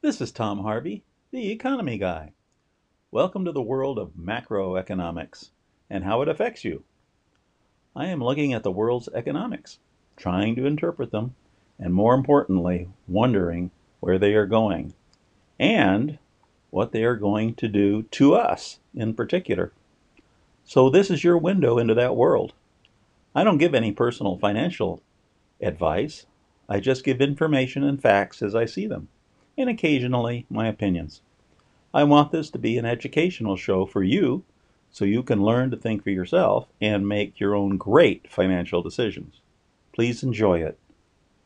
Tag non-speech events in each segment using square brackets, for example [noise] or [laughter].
This is Tom Harvey, the economy guy. Welcome to the world of macroeconomics and how it affects you. I am looking at the world's economics, trying to interpret them, and more importantly, wondering where they are going and what they are going to do to us in particular. So, this is your window into that world. I don't give any personal financial advice, I just give information and facts as I see them, and occasionally my opinions. I want this to be an educational show for you so you can learn to think for yourself and make your own great financial decisions. Please enjoy it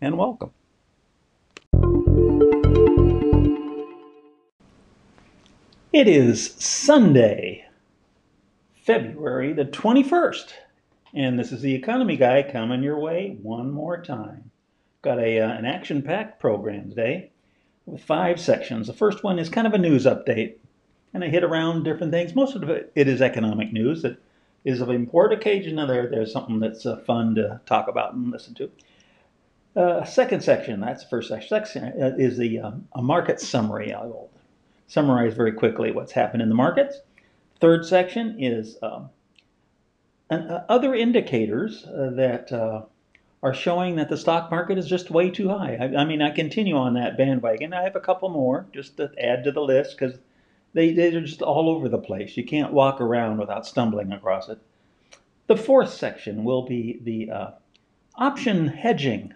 and welcome. It is Sunday, February the 21st, and this is the Economy Guy coming your way one more time. Got a, uh, an action packed program today with five sections. The first one is kind of a news update, and I hit around different things. Most of it, it is economic news that is of import. Occasionally, there, there's something that's uh, fun to talk about and listen to. Uh, second section, that's the first section, uh, is the um, a market summary. I'll summarize very quickly what's happened in the markets. Third section is um, uh, other indicators uh, that are showing that the stock market is just way too high. I, I, mean, I continue on that bandwagon. I have a couple more just to add to the list because they, they're just all over the place. You can't walk around without stumbling across it. The fourth section will be the uh, option hedging.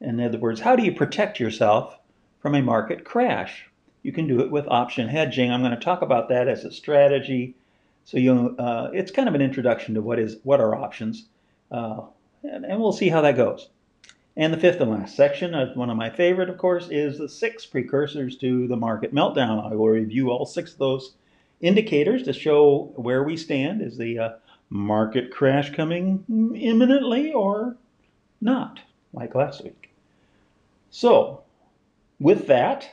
In other words, how do you protect yourself from a market crash? You can do it with option hedging. I'm going to talk about that as a strategy. So you, uh, it's kind of an introduction to what is what are options, uh, and, we'll see how that goes. And the fifth and last section, uh, one of my favorite, of course, is the six precursors to the market meltdown. I will review all six of those indicators to show where we stand. Is the uh, market crash coming imminently or not, like last week? So, with that,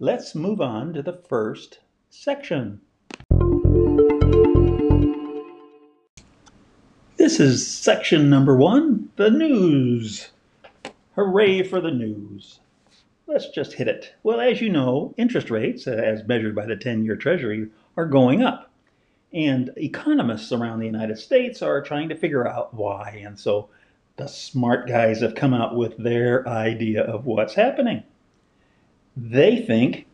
Let's move on to the first section. This is section number one, the news. Hooray for the news. Let's just hit it. Well, as you know, interest rates, as measured by the 10 year Treasury, are going up. And economists around the United States are trying to figure out why. And so the smart guys have come out with their idea of what's happening. They think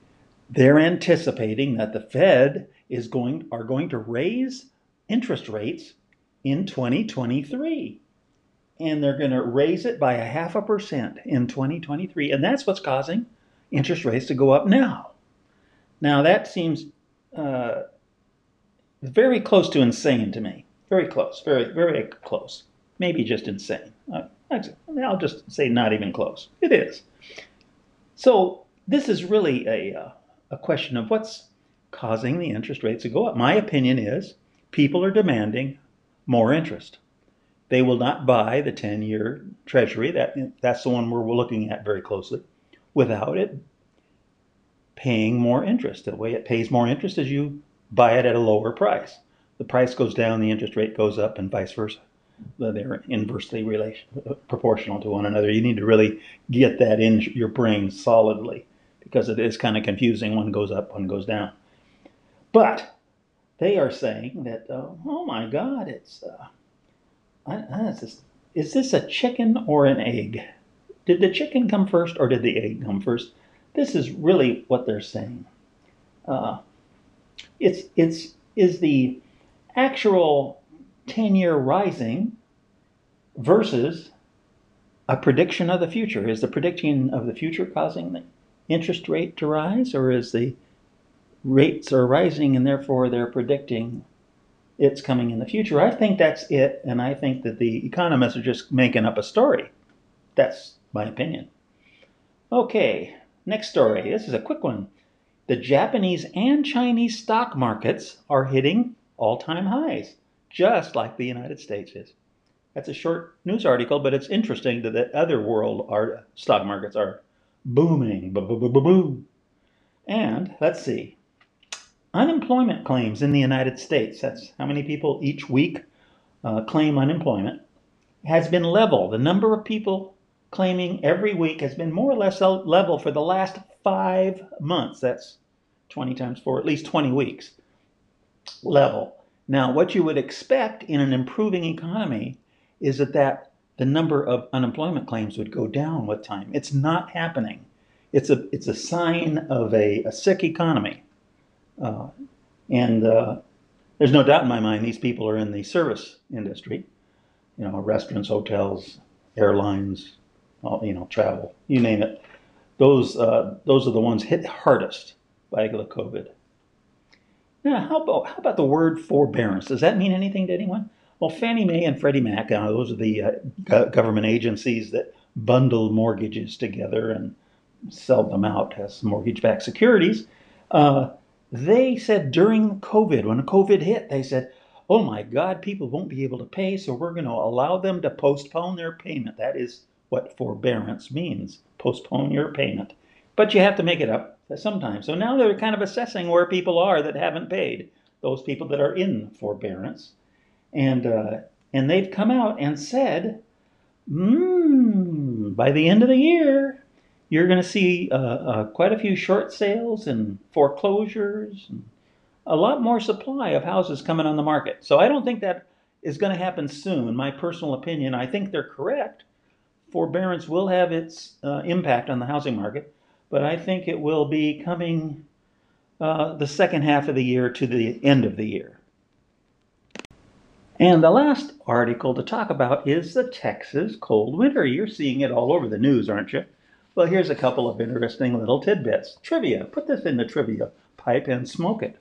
they're anticipating that the Fed is going are going to raise interest rates in 2023 and they're going to raise it by a half a percent in 2023 and that's what's causing interest rates to go up now. Now that seems uh, very close to insane to me. Very close very very close. Maybe just insane. I'll just say not even close. It is. So this is really a, uh, a question of what's causing the interest rates to go up. My opinion is people are demanding more interest. They will not buy the 10 year treasury, that, that's the one we're looking at very closely, without it paying more interest. The way it pays more interest is you buy it at a lower price. The price goes down, the interest rate goes up, and vice versa. They're inversely relation, proportional to one another. You need to really get that in your brain solidly because it is kind of confusing. One goes up, one goes down. But they are saying that, uh, oh my God, it's, uh, this, is this a chicken or an egg? Did the chicken come first or did the egg come first? This is really what they're saying. Uh, it's, it's, is the actual 10 year rising versus a prediction of the future. Is the prediction of the future causing the interest rate to rise, or is the rates are rising and therefore they're predicting it's coming in the future? I think that's it, and I think that the economists are just making up a story. That's my opinion. Okay, next story. This is a quick one. The Japanese and Chinese stock markets are hitting all time highs, just like the United States is. That's a short news article, but it's interesting that the other world stock markets are booming. Boom. And let's see. Unemployment claims in the United States, that's how many people each week uh, claim unemployment, has been level. The number of people claiming every week has been more or less level for the last five months. That's 20 times four, at least 20 weeks level. Now, what you would expect in an improving economy is that, that the number of unemployment claims would go down with time. It's not happening. It's a, it's a sign of a, a sick economy. Uh, and uh, there's no doubt in my mind these people are in the service industry, you know, restaurants, hotels, airlines, all, you know, travel, you name it. Those, uh, those are the ones hit hardest by the COVID. Now, how about, how about the word forbearance? Does that mean anything to anyone? Well, Fannie Mae and Freddie Mac, uh, those are the uh, government agencies that bundle mortgages together and sell them out as mortgage-backed securities. Uh, they said during COVID, when COVID hit, they said, "Oh my God, people won't be able to pay, so we're going to allow them to postpone their payment." That is what forbearance means: postpone your payment, but you have to make it up sometimes. So now they're kind of assessing where people are that haven't paid, those people that are in forbearance and uh, and they've come out and said, mm, by the end of the year, you're going to see uh, uh, quite a few short sales and foreclosures, and a lot more supply of houses coming on the market. So I don't think that is going to happen soon. In My personal opinion, I think they're correct. Forbearance will have its uh, impact on the housing market, but I think it will be coming uh, the second half of the year to the end of the year. And the last article to talk about is the Texas cold winter. You're seeing it all over the news, aren't you? Well, here's a couple of interesting little tidbits. Trivia. Put this in the trivia pipe and smoke it.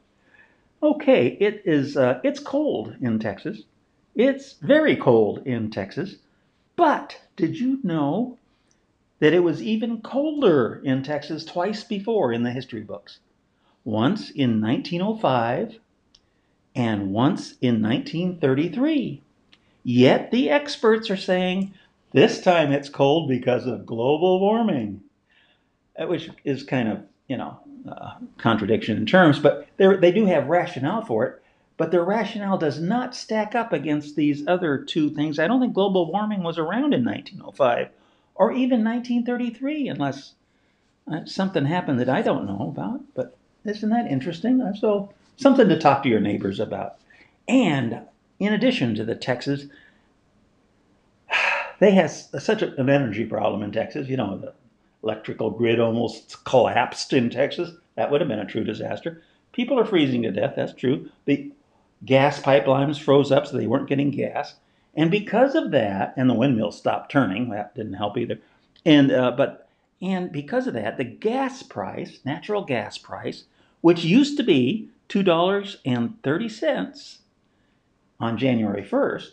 Okay, it is uh, it's cold in Texas. It's very cold in Texas. But did you know that it was even colder in Texas twice before in the history books? Once in 1905 and once in 1933. Yet the experts are saying this time it's cold because of global warming, uh, which is kind of, you know, uh, contradiction in terms, but they do have rationale for it. But their rationale does not stack up against these other two things. I don't think global warming was around in 1905 or even 1933, unless uh, something happened that I don't know about. But isn't that interesting? So something to talk to your neighbors about. And in addition to the Texas, they have such a, an energy problem in Texas. You know, the electrical grid almost collapsed in Texas. That would have been a true disaster. People are freezing to death. That's true. The gas pipelines froze up, so they weren't getting gas. And because of that, and the windmills stopped turning. That didn't help either. And uh, but and because of that, the gas price, natural gas price, which used to be $2.30 on January 1st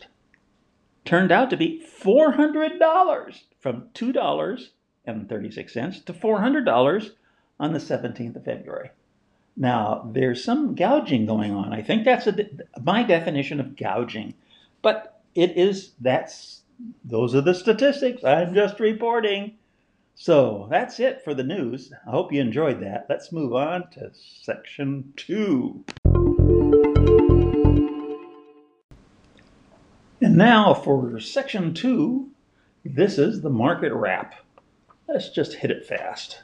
turned out to be $400 from $2.36 to $400 on the 17th of February. Now, there's some gouging going on. I think that's a, my definition of gouging. But it is, that's, those are the statistics. I'm just reporting. So that's it for the news. I hope you enjoyed that. Let's move on to section two. And now for section two, this is the market wrap. Let's just hit it fast.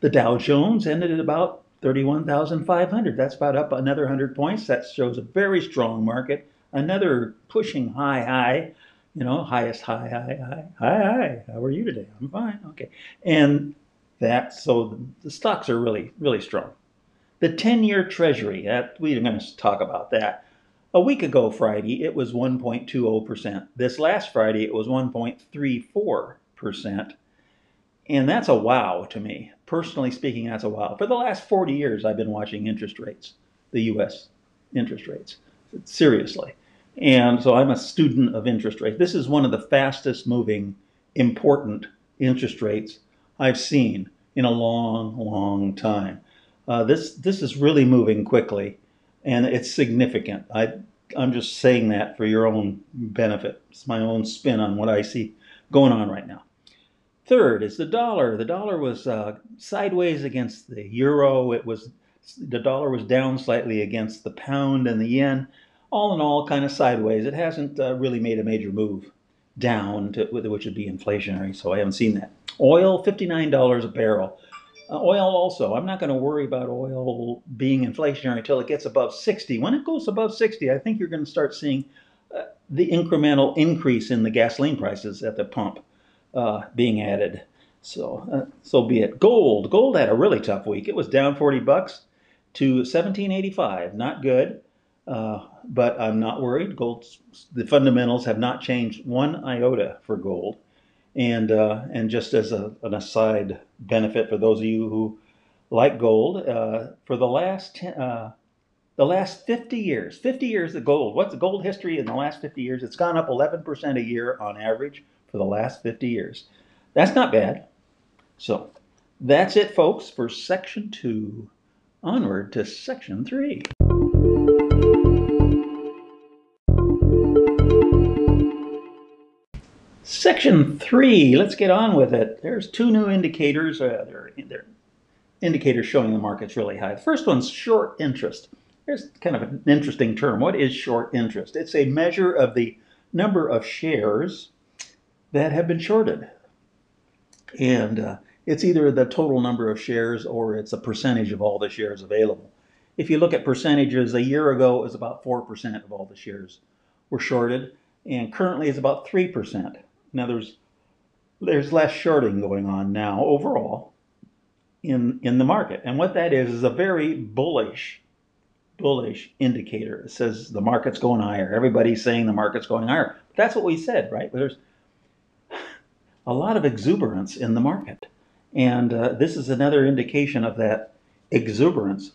The Dow Jones ended at about 31,500. That's about up another 100 points. That shows a very strong market. Another pushing high high you know, highest high, high, high, high, high. How are you today? I'm fine. Okay. And that, so the, stocks are really, really strong. The 10 year treasury, that, we're going to talk about that. A week ago, Friday, it was 1.20%. This last Friday, it was 1.34%. And that's a wow to me. Personally speaking, that's a wow. For the last 40 years, I've been watching interest rates, the U.S. interest rates. Seriously. And so I'm a student of interest rates. This is one of the fastest moving, important interest rates I've seen in a long, long time. Uh, this this is really moving quickly, and it's significant. I I'm just saying that for your own benefit. It's my own spin on what I see going on right now. Third is the dollar. The dollar was uh, sideways against the euro. It was the dollar was down slightly against the pound and the yen all in all, kind of sideways. It hasn't uh, really made a major move. down to which would be inflationary. So I haven't seen that. Oil, fifty-nine dollars a barrel. Uh, oil also. I'm not going to worry about oil being inflationary until it gets above 60. When it goes above 60, I think you're going to start seeing uh, the incremental increase in the gasoline prices at the pump uh, being added. So, uh, so be it. Gold. Gold had a really tough week. It was down 40 bucks to 1785. Not good, uh, but I'm not worried. Gold. The fundamentals have not changed one iota for gold. And uh, and just as a, an aside benefit for those of you who like gold, uh, for the last ten, uh, the last 50 years, 50 years of gold. What's the gold history in the last 50 years? It's gone up 11% a year on average for the last 50 years. That's not bad. So that's it, folks, for section two. Onward to section three. Section three, let's get on with it. There's two new indicators. Uh, they're, they're indicators showing the market's really high. The first one's short interest. There's kind of an interesting term. What is short interest? It's a measure of the number of shares that have been shorted. And uh, it's either the total number of shares or it's a percentage of all the shares available. If you look at percentages, a year ago it was about 4% of all the shares were shorted, and currently it's about 3%. Now there's there's less shorting going on now overall in in the market. And what that is is a very bullish bullish indicator. It says the market's going higher. Everybody's saying the market's going higher. That's what we said, right? There's a lot of exuberance in the market. And uh, this is another indication of that exuberance.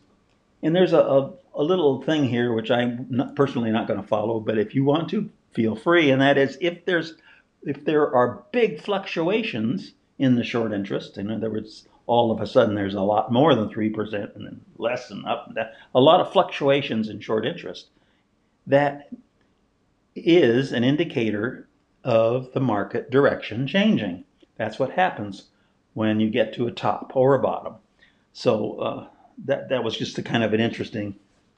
And there's a, a, a little thing here which I'm not, personally not going to follow, but if you want to, feel free. And that is if there's if there are big fluctuations in the short interest, in other words, all of a sudden there's a lot more than 3% and then less and up and down, a lot of fluctuations in short interest, that is an indicator of the market direction changing. That's what happens when you get to a top or a bottom. So uh, that, that was just a kind of an interesting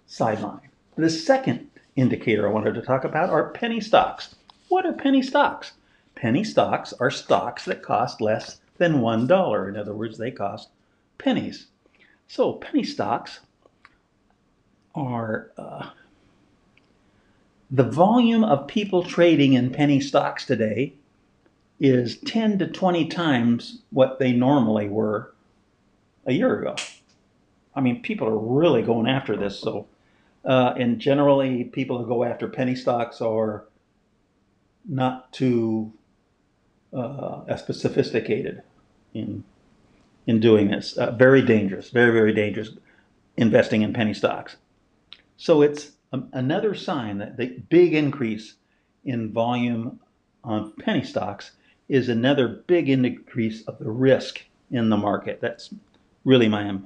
sideline. The second indicator I wanted to talk about are penny stocks. What are penny stocks? Penny stocks are stocks that cost less than $1. In other words, they cost pennies. So penny stocks are uh, the volume of people trading in penny stocks today is 10 to 20 times what they normally were a year ago. I mean, people are really going after this. So, uh, and generally, people who go after penny stocks are not too uh, sophisticated in in doing this. Uh, very dangerous, very very dangerous investing in penny stocks. So it's um, another sign that the big increase in volume on penny stocks is another big increase of the risk in the market. That's really my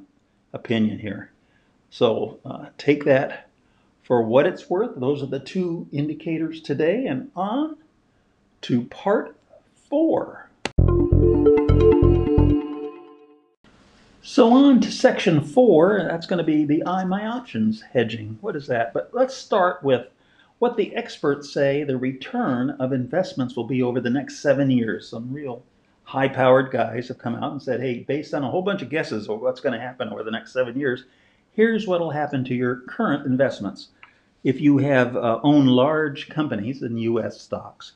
opinion here. So uh, take that for what it's worth. Those are the two indicators today, and on to part four. So on to section four, that's going to be the I my options hedging. What is that? But let's start with what the experts say the return of investments will be over the next seven years. Some real high powered guys have come out and said, hey, based on a whole bunch of guesses of what's going to happen over the next seven years, here's what will happen to your current investments. If you have uh, owned large companies in U.S. stocks,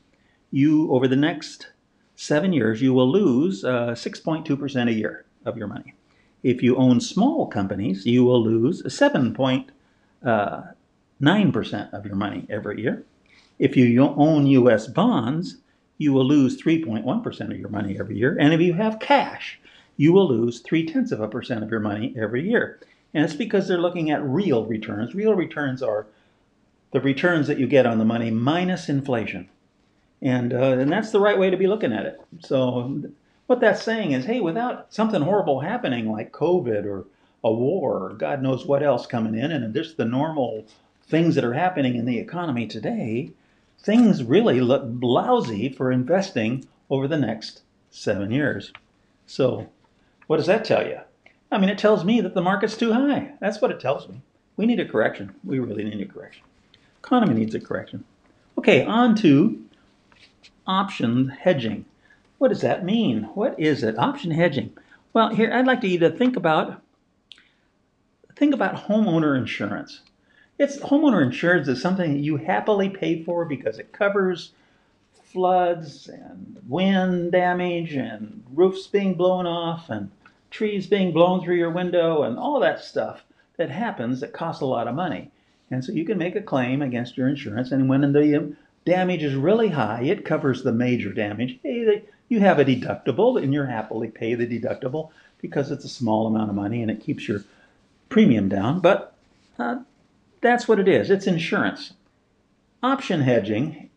you over the next seven years, you will lose uh, 6.2% a year of your money. If you own small companies, you will lose 7.9% uh, of your money every year. If you own U.S. bonds, you will lose 3.1% of your money every year. And if you have cash, you will lose three tenths of a percent of your money every year. And it's because they're looking at real returns. Real returns are the returns that you get on the money minus inflation. And, uh, and that's the right way to be looking at it. So what that's saying is, hey, without something horrible happening like COVID or a war or God knows what else coming in, and just the normal things that are happening in the economy today, things really look lousy for investing over the next seven years. So, what does that tell you? I mean, it tells me that the market's too high. That's what it tells me. We need a correction. We really need a correction. Economy needs a correction. Okay, on to option hedging. What does that mean? What is it? Option hedging. Well, here I'd like you to think about think about homeowner insurance. It's homeowner insurance is something that you happily pay for because it covers floods and wind damage and roofs being blown off and trees being blown through your window and all that stuff that happens that costs a lot of money. And so you can make a claim against your insurance, and when the damage is really high, it covers the major damage. Hey, you have a deductible, and you're happily pay the deductible because it's a small amount of money and it keeps your premium down. But uh, that's what it is. It's insurance. Option hedging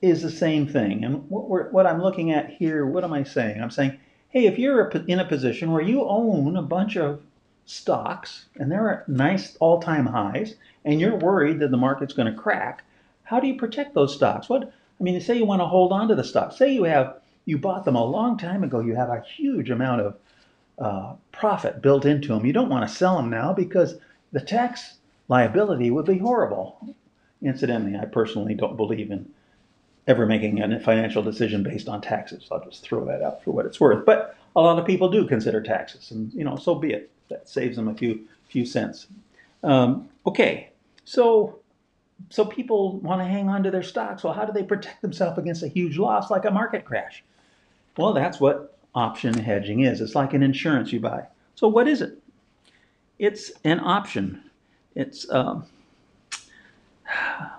is the same thing. And what, what I'm looking at here, what am I saying? I'm saying, hey, if you're in a position where you own a bunch of stocks and they're at nice all-time highs and you're worried that the market's going to crack, how do you protect those stocks? What I mean, say you want to hold on to the stock. Say you have you bought them a long time ago. You have a huge amount of uh, profit built into them. You don't want to sell them now because the tax liability would be horrible. Incidentally, I personally don't believe in ever making a financial decision based on taxes. I'll just throw that out for what it's worth. But a lot of people do consider taxes, and you know, so be it. That saves them a few few cents. Um, okay, so so people want to hang on to their stocks. Well, how do they protect themselves against a huge loss like a market crash? Well, that's what option hedging is. It's like an insurance you buy. So what is it? It's an option. It's um, [sighs]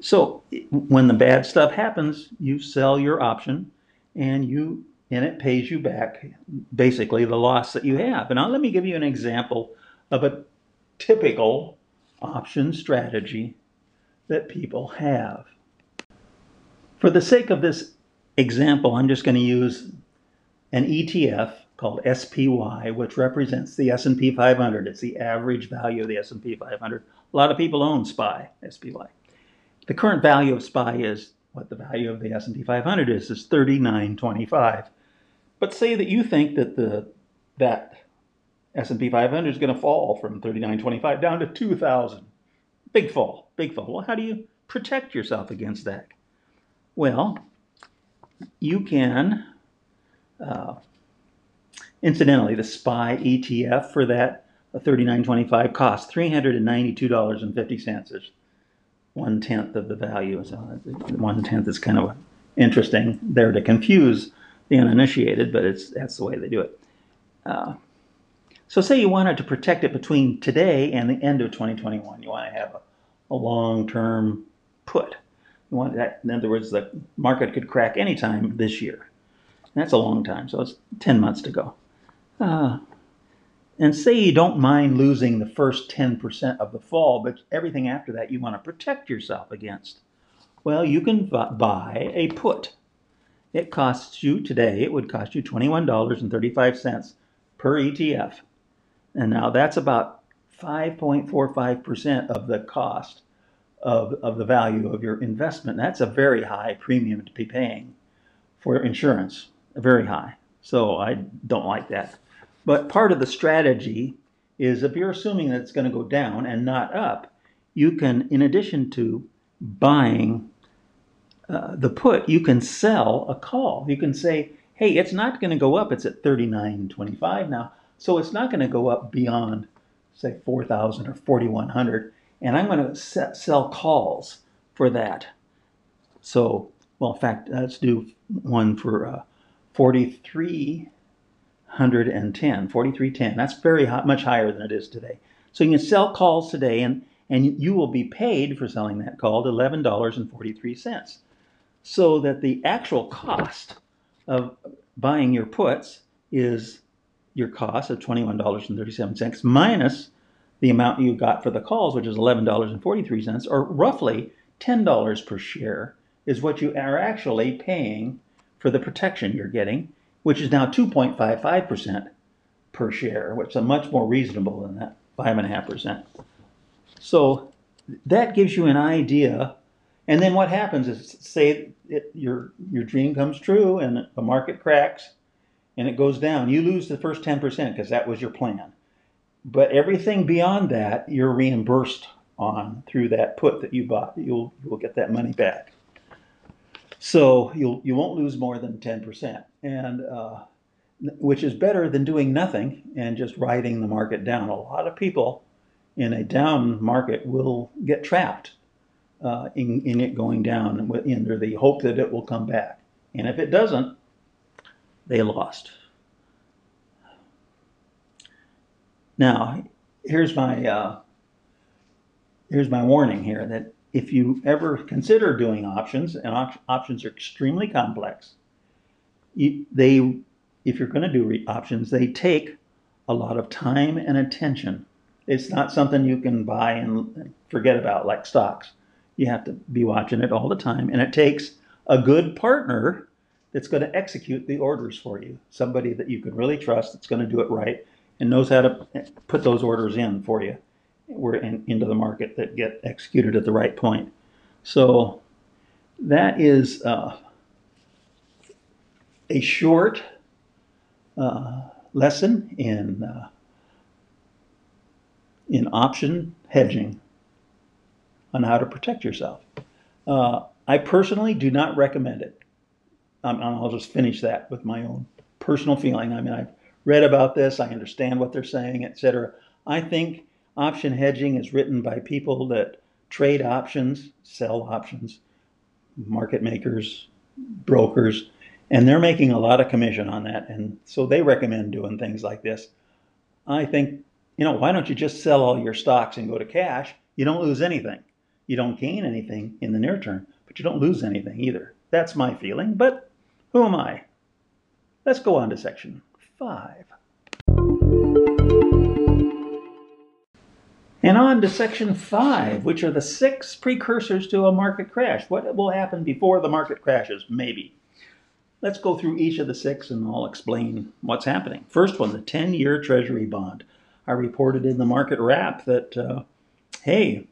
so when the bad stuff happens, you sell your option, and you and it pays you back basically the loss that you have. And now let me give you an example of a typical option strategy that people have. For the sake of this example, I'm just going to use an ETF called SPY, which represents the S&P 500. It's the average value of the S&P 500. A lot of people own SPY, SPY. The current value of SPY is what the value of the S&P 500 is, is 39.25. But say that you think that the that S&P 500 is going to fall from 39.25 down to 2,000. Big fall, big fall. Well, how do you protect yourself against that? Well, you can, uh, incidentally, the SPY ETF for that 39.25 costs $392.50. It's one tenth of the value. So one tenth is kind of interesting there to confuse the uninitiated, but it's that's the way they do it. Uh, so say you wanted to protect it between today and the end of 2021. You want to have a, a long-term put. You want that, in other words, the market could crack anytime this year. That's a long time, so it's 10 months to go. Uh, and say you don't mind losing the first 10% of the fall, but everything after that you want to protect yourself against. Well, you can buy a put. It costs you today, it would cost you $21.35 per ETF. And now that's about 5.45% of the cost of, of the value of your investment. That's a very high premium to be paying for insurance, very high. So I don't like that. But part of the strategy is if you're assuming that it's going to go down and not up, you can, in addition to buying uh, the put, you can sell a call. You can say, hey, it's not going to go up. It's at 39.25 now. So it's not going to go up beyond, say, 4,000 or 4,100. And I'm going to set, sell calls for that. So, well, in fact, let's do one for uh, 4,310, 4,310. That's very high, much higher than it is today. So you can sell calls today, and, and you will be paid for selling that call $11.43. So that the actual cost of buying your puts is your cost of $21.37 minus the amount you got for the calls, which is $11.43, or roughly $10 per share, is what you are actually paying for the protection you're getting, which is now 2.55% per share, which is much more reasonable than that 5.5%. So that gives you an idea. And then what happens is, say it, your, your dream comes true and the market cracks and it goes down, you lose the first 10% because that was your plan. But everything beyond that, you're reimbursed on through that put that you bought. You'll, you'll get that money back. So you'll, you won't lose more than 10%, and uh, which is better than doing nothing and just riding the market down. A lot of people in a down market will get trapped uh, in, in it going down under the hope that it will come back. And if it doesn't, they lost. Now, here's my uh, here's my warning here that if you ever consider doing options, and op- options are extremely complex, you, they if you're going to do options, they take a lot of time and attention. It's not something you can buy and forget about like stocks. You have to be watching it all the time, and it takes a good partner that's going to execute the orders for you. Somebody that you can really trust that's going to do it right and knows how to put those orders in for you. We're in, into the market that get executed at the right point. So that is uh, a short uh, lesson in uh, in option hedging on how to protect yourself. Uh, I personally do not recommend it. I'll just finish that with my own personal feeling. I mean, I've read about this, I understand what they're saying, etc. I think option hedging is written by people that trade options, sell options, market makers, brokers, and they're making a lot of commission on that. And so they recommend doing things like this. I think, you know, why don't you just sell all your stocks and go to cash? You don't lose anything. You don't gain anything in the near term, but you don't lose anything either. That's my feeling, but who am I? Let's go on to section five. And on to section five, which are the six precursors to a market crash. What will happen before the market crashes? Maybe. Let's go through each of the six and I'll explain what's happening. First one, the 10 year Treasury bond. I reported in the market wrap that, uh, hey,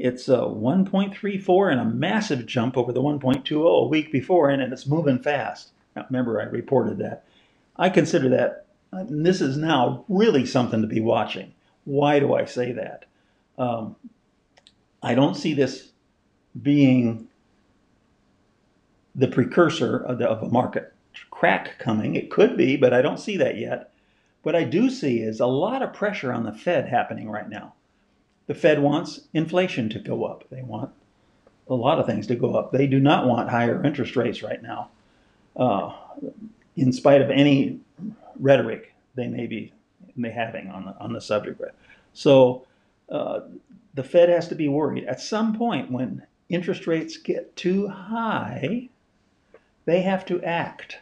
it's a 1.34 and a massive jump over the 1.20 a week before, and it's moving fast. Now, remember, I reported that. I consider that, this is now really something to be watching. Why do I say that? Um, I don't see this being the precursor of, the, of a market crack coming. It could be, but I don't see that yet. What I do see is a lot of pressure on the Fed happening right now. The Fed wants inflation to go up. They want a lot of things to go up. They do not want higher interest rates right now, uh, in spite of any rhetoric they may be may having on the, on the subject. So uh, the Fed has to be worried. At some point, when interest rates get too high, they have to act.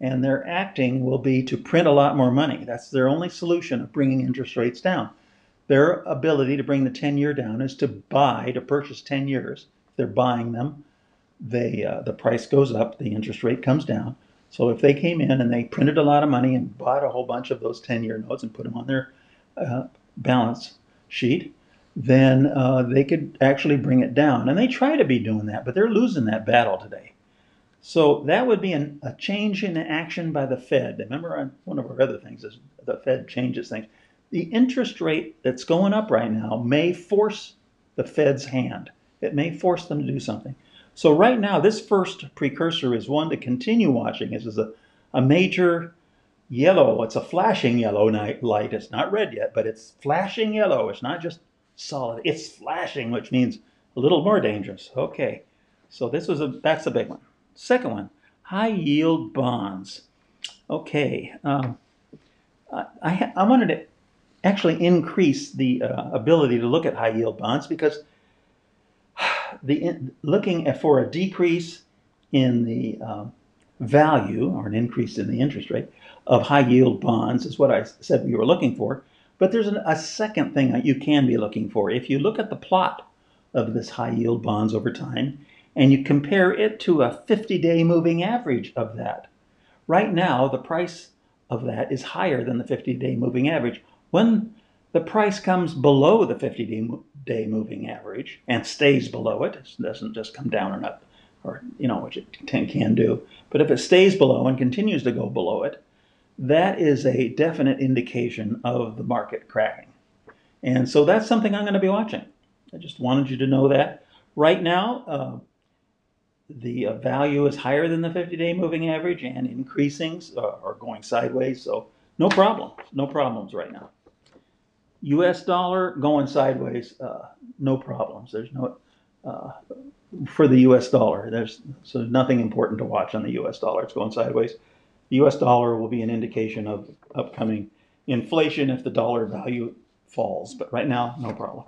And their acting will be to print a lot more money. That's their only solution of bringing interest rates down. Their ability to bring the 10 year down is to buy, to purchase 10 years. If they're buying them, they, uh, the price goes up, the interest rate comes down. So if they came in and they printed a lot of money and bought a whole bunch of those 10 year notes and put them on their uh, balance sheet, then uh, they could actually bring it down. And they try to be doing that, but they're losing that battle today. So that would be an, a change in action by the Fed. Remember, one of our other things is the Fed changes things. The interest rate that's going up right now may force the Fed's hand. It may force them to do something. So right now, this first precursor is one to continue watching. This is a, a major yellow. It's a flashing yellow light. It's not red yet, but it's flashing yellow. It's not just solid. It's flashing, which means a little more dangerous. Okay, so this was a that's a big one. Second one, high yield bonds. Okay, um, I, I wanted to actually increase the uh, ability to look at high yield bonds because [sighs] the looking for a decrease in the um, value or an increase in the interest rate of high yield bonds is what I said we were looking for. But there's an, a second thing that you can be looking for. If you look at the plot of this high yield bonds over time and you compare it to a 50 day moving average of that, right now the price of that is higher than the 50 day moving average. When the price comes below the 50 day moving average and stays below it, it doesn't just come down or up, or, you know, which it can do, but if it stays below and continues to go below it, that is a definite indication of the market cracking. And so that's something I'm going to be watching. I just wanted you to know that. Right now, uh, the uh, value is higher than the 50-day moving average and increasing uh, or going sideways. So no problem, no problems right now. U.S. dollar going sideways, uh, no problems. There's no uh, for the U.S. dollar. There's so nothing important to watch on the U.S. dollar. It's going sideways. The U.S. dollar will be an indication of upcoming inflation if the dollar value falls. But right now, no problem.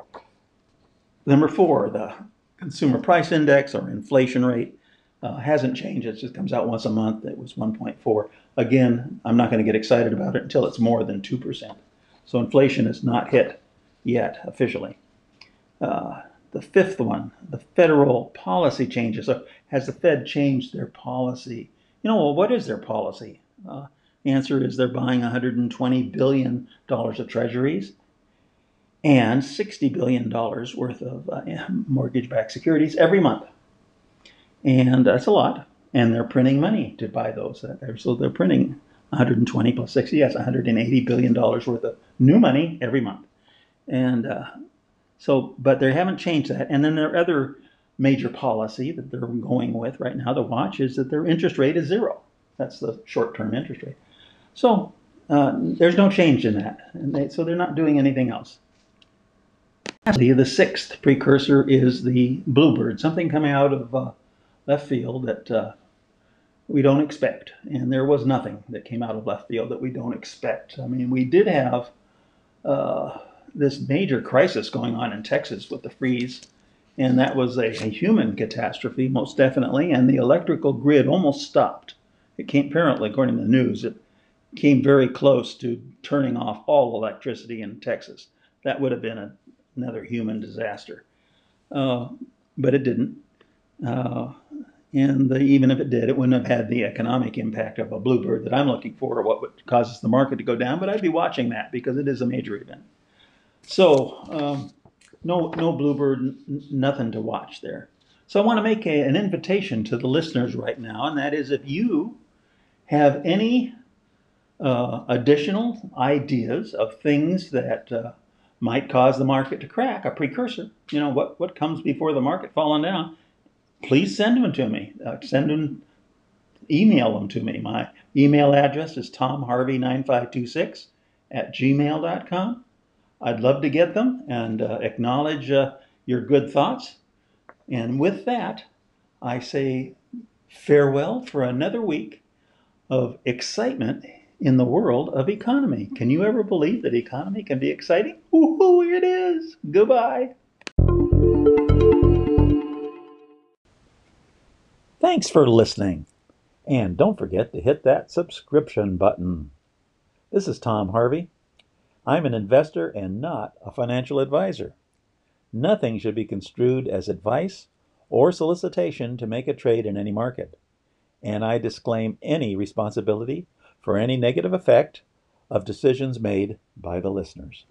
Number four, the consumer price index or inflation rate uh, hasn't changed. It just comes out once a month. It was 1.4. Again, I'm not going to get excited about it until it's more than 2%. So inflation is not hit yet officially. Uh, the fifth one, the federal policy changes. So has the Fed changed their policy? You know, well, what is their policy? Uh, the answer is they're buying 120 billion dollars of treasuries and $60 billion worth of uh, [laughs] mortgage-backed securities every month. And that's a lot. And they're printing money to buy those. So they're printing 120 plus 60, yes, 180 billion dollars worth of new money every month. And uh, so, but they haven't changed that. And then their other major policy that they're going with right now to watch is that their interest rate is zero. That's the short-term interest rate. So uh, there's no change in that. And they, so they're not doing anything else. The sixth precursor is the bluebird, something coming out of uh, left field that uh, we don't expect. And there was nothing that came out of left field that we don't expect. I mean, we did have uh, this major crisis going on in Texas with the freeze, and that was a, a, human catastrophe, most definitely. And the electrical grid almost stopped. It came, apparently, according to the news, it came very close to turning off all electricity in Texas. That would have been a another human disaster. Uh, but it didn't. Uh, and the, even if it did, it wouldn't have had the economic impact of a bluebird that I'm looking for, or what would causes the market to go down. But I'd be watching that because it is a major event. So um, no, no bluebird, nothing to watch there. So I want to make a, an invitation to the listeners right now, and that is if you have any uh, additional ideas of things that uh, might cause the market to crack, a precursor. You know, what, what comes before the market falling down, please send them to me. Uh, send them, email them to me. My email address is tomharvey9526 at gmail.com. I'd love to get them and uh, acknowledge uh, your good thoughts. And with that, I say farewell for another week of excitement in the world of economy. Can you ever believe that economy can be exciting? Ooh, it is. Goodbye. Thanks for listening. And don't forget to hit that subscription button. This is Tom Harvey. I'm an investor and not a financial advisor. Nothing should be construed as advice or solicitation to make a trade in any market. And I disclaim any responsibility for any negative effect of decisions made by the listeners.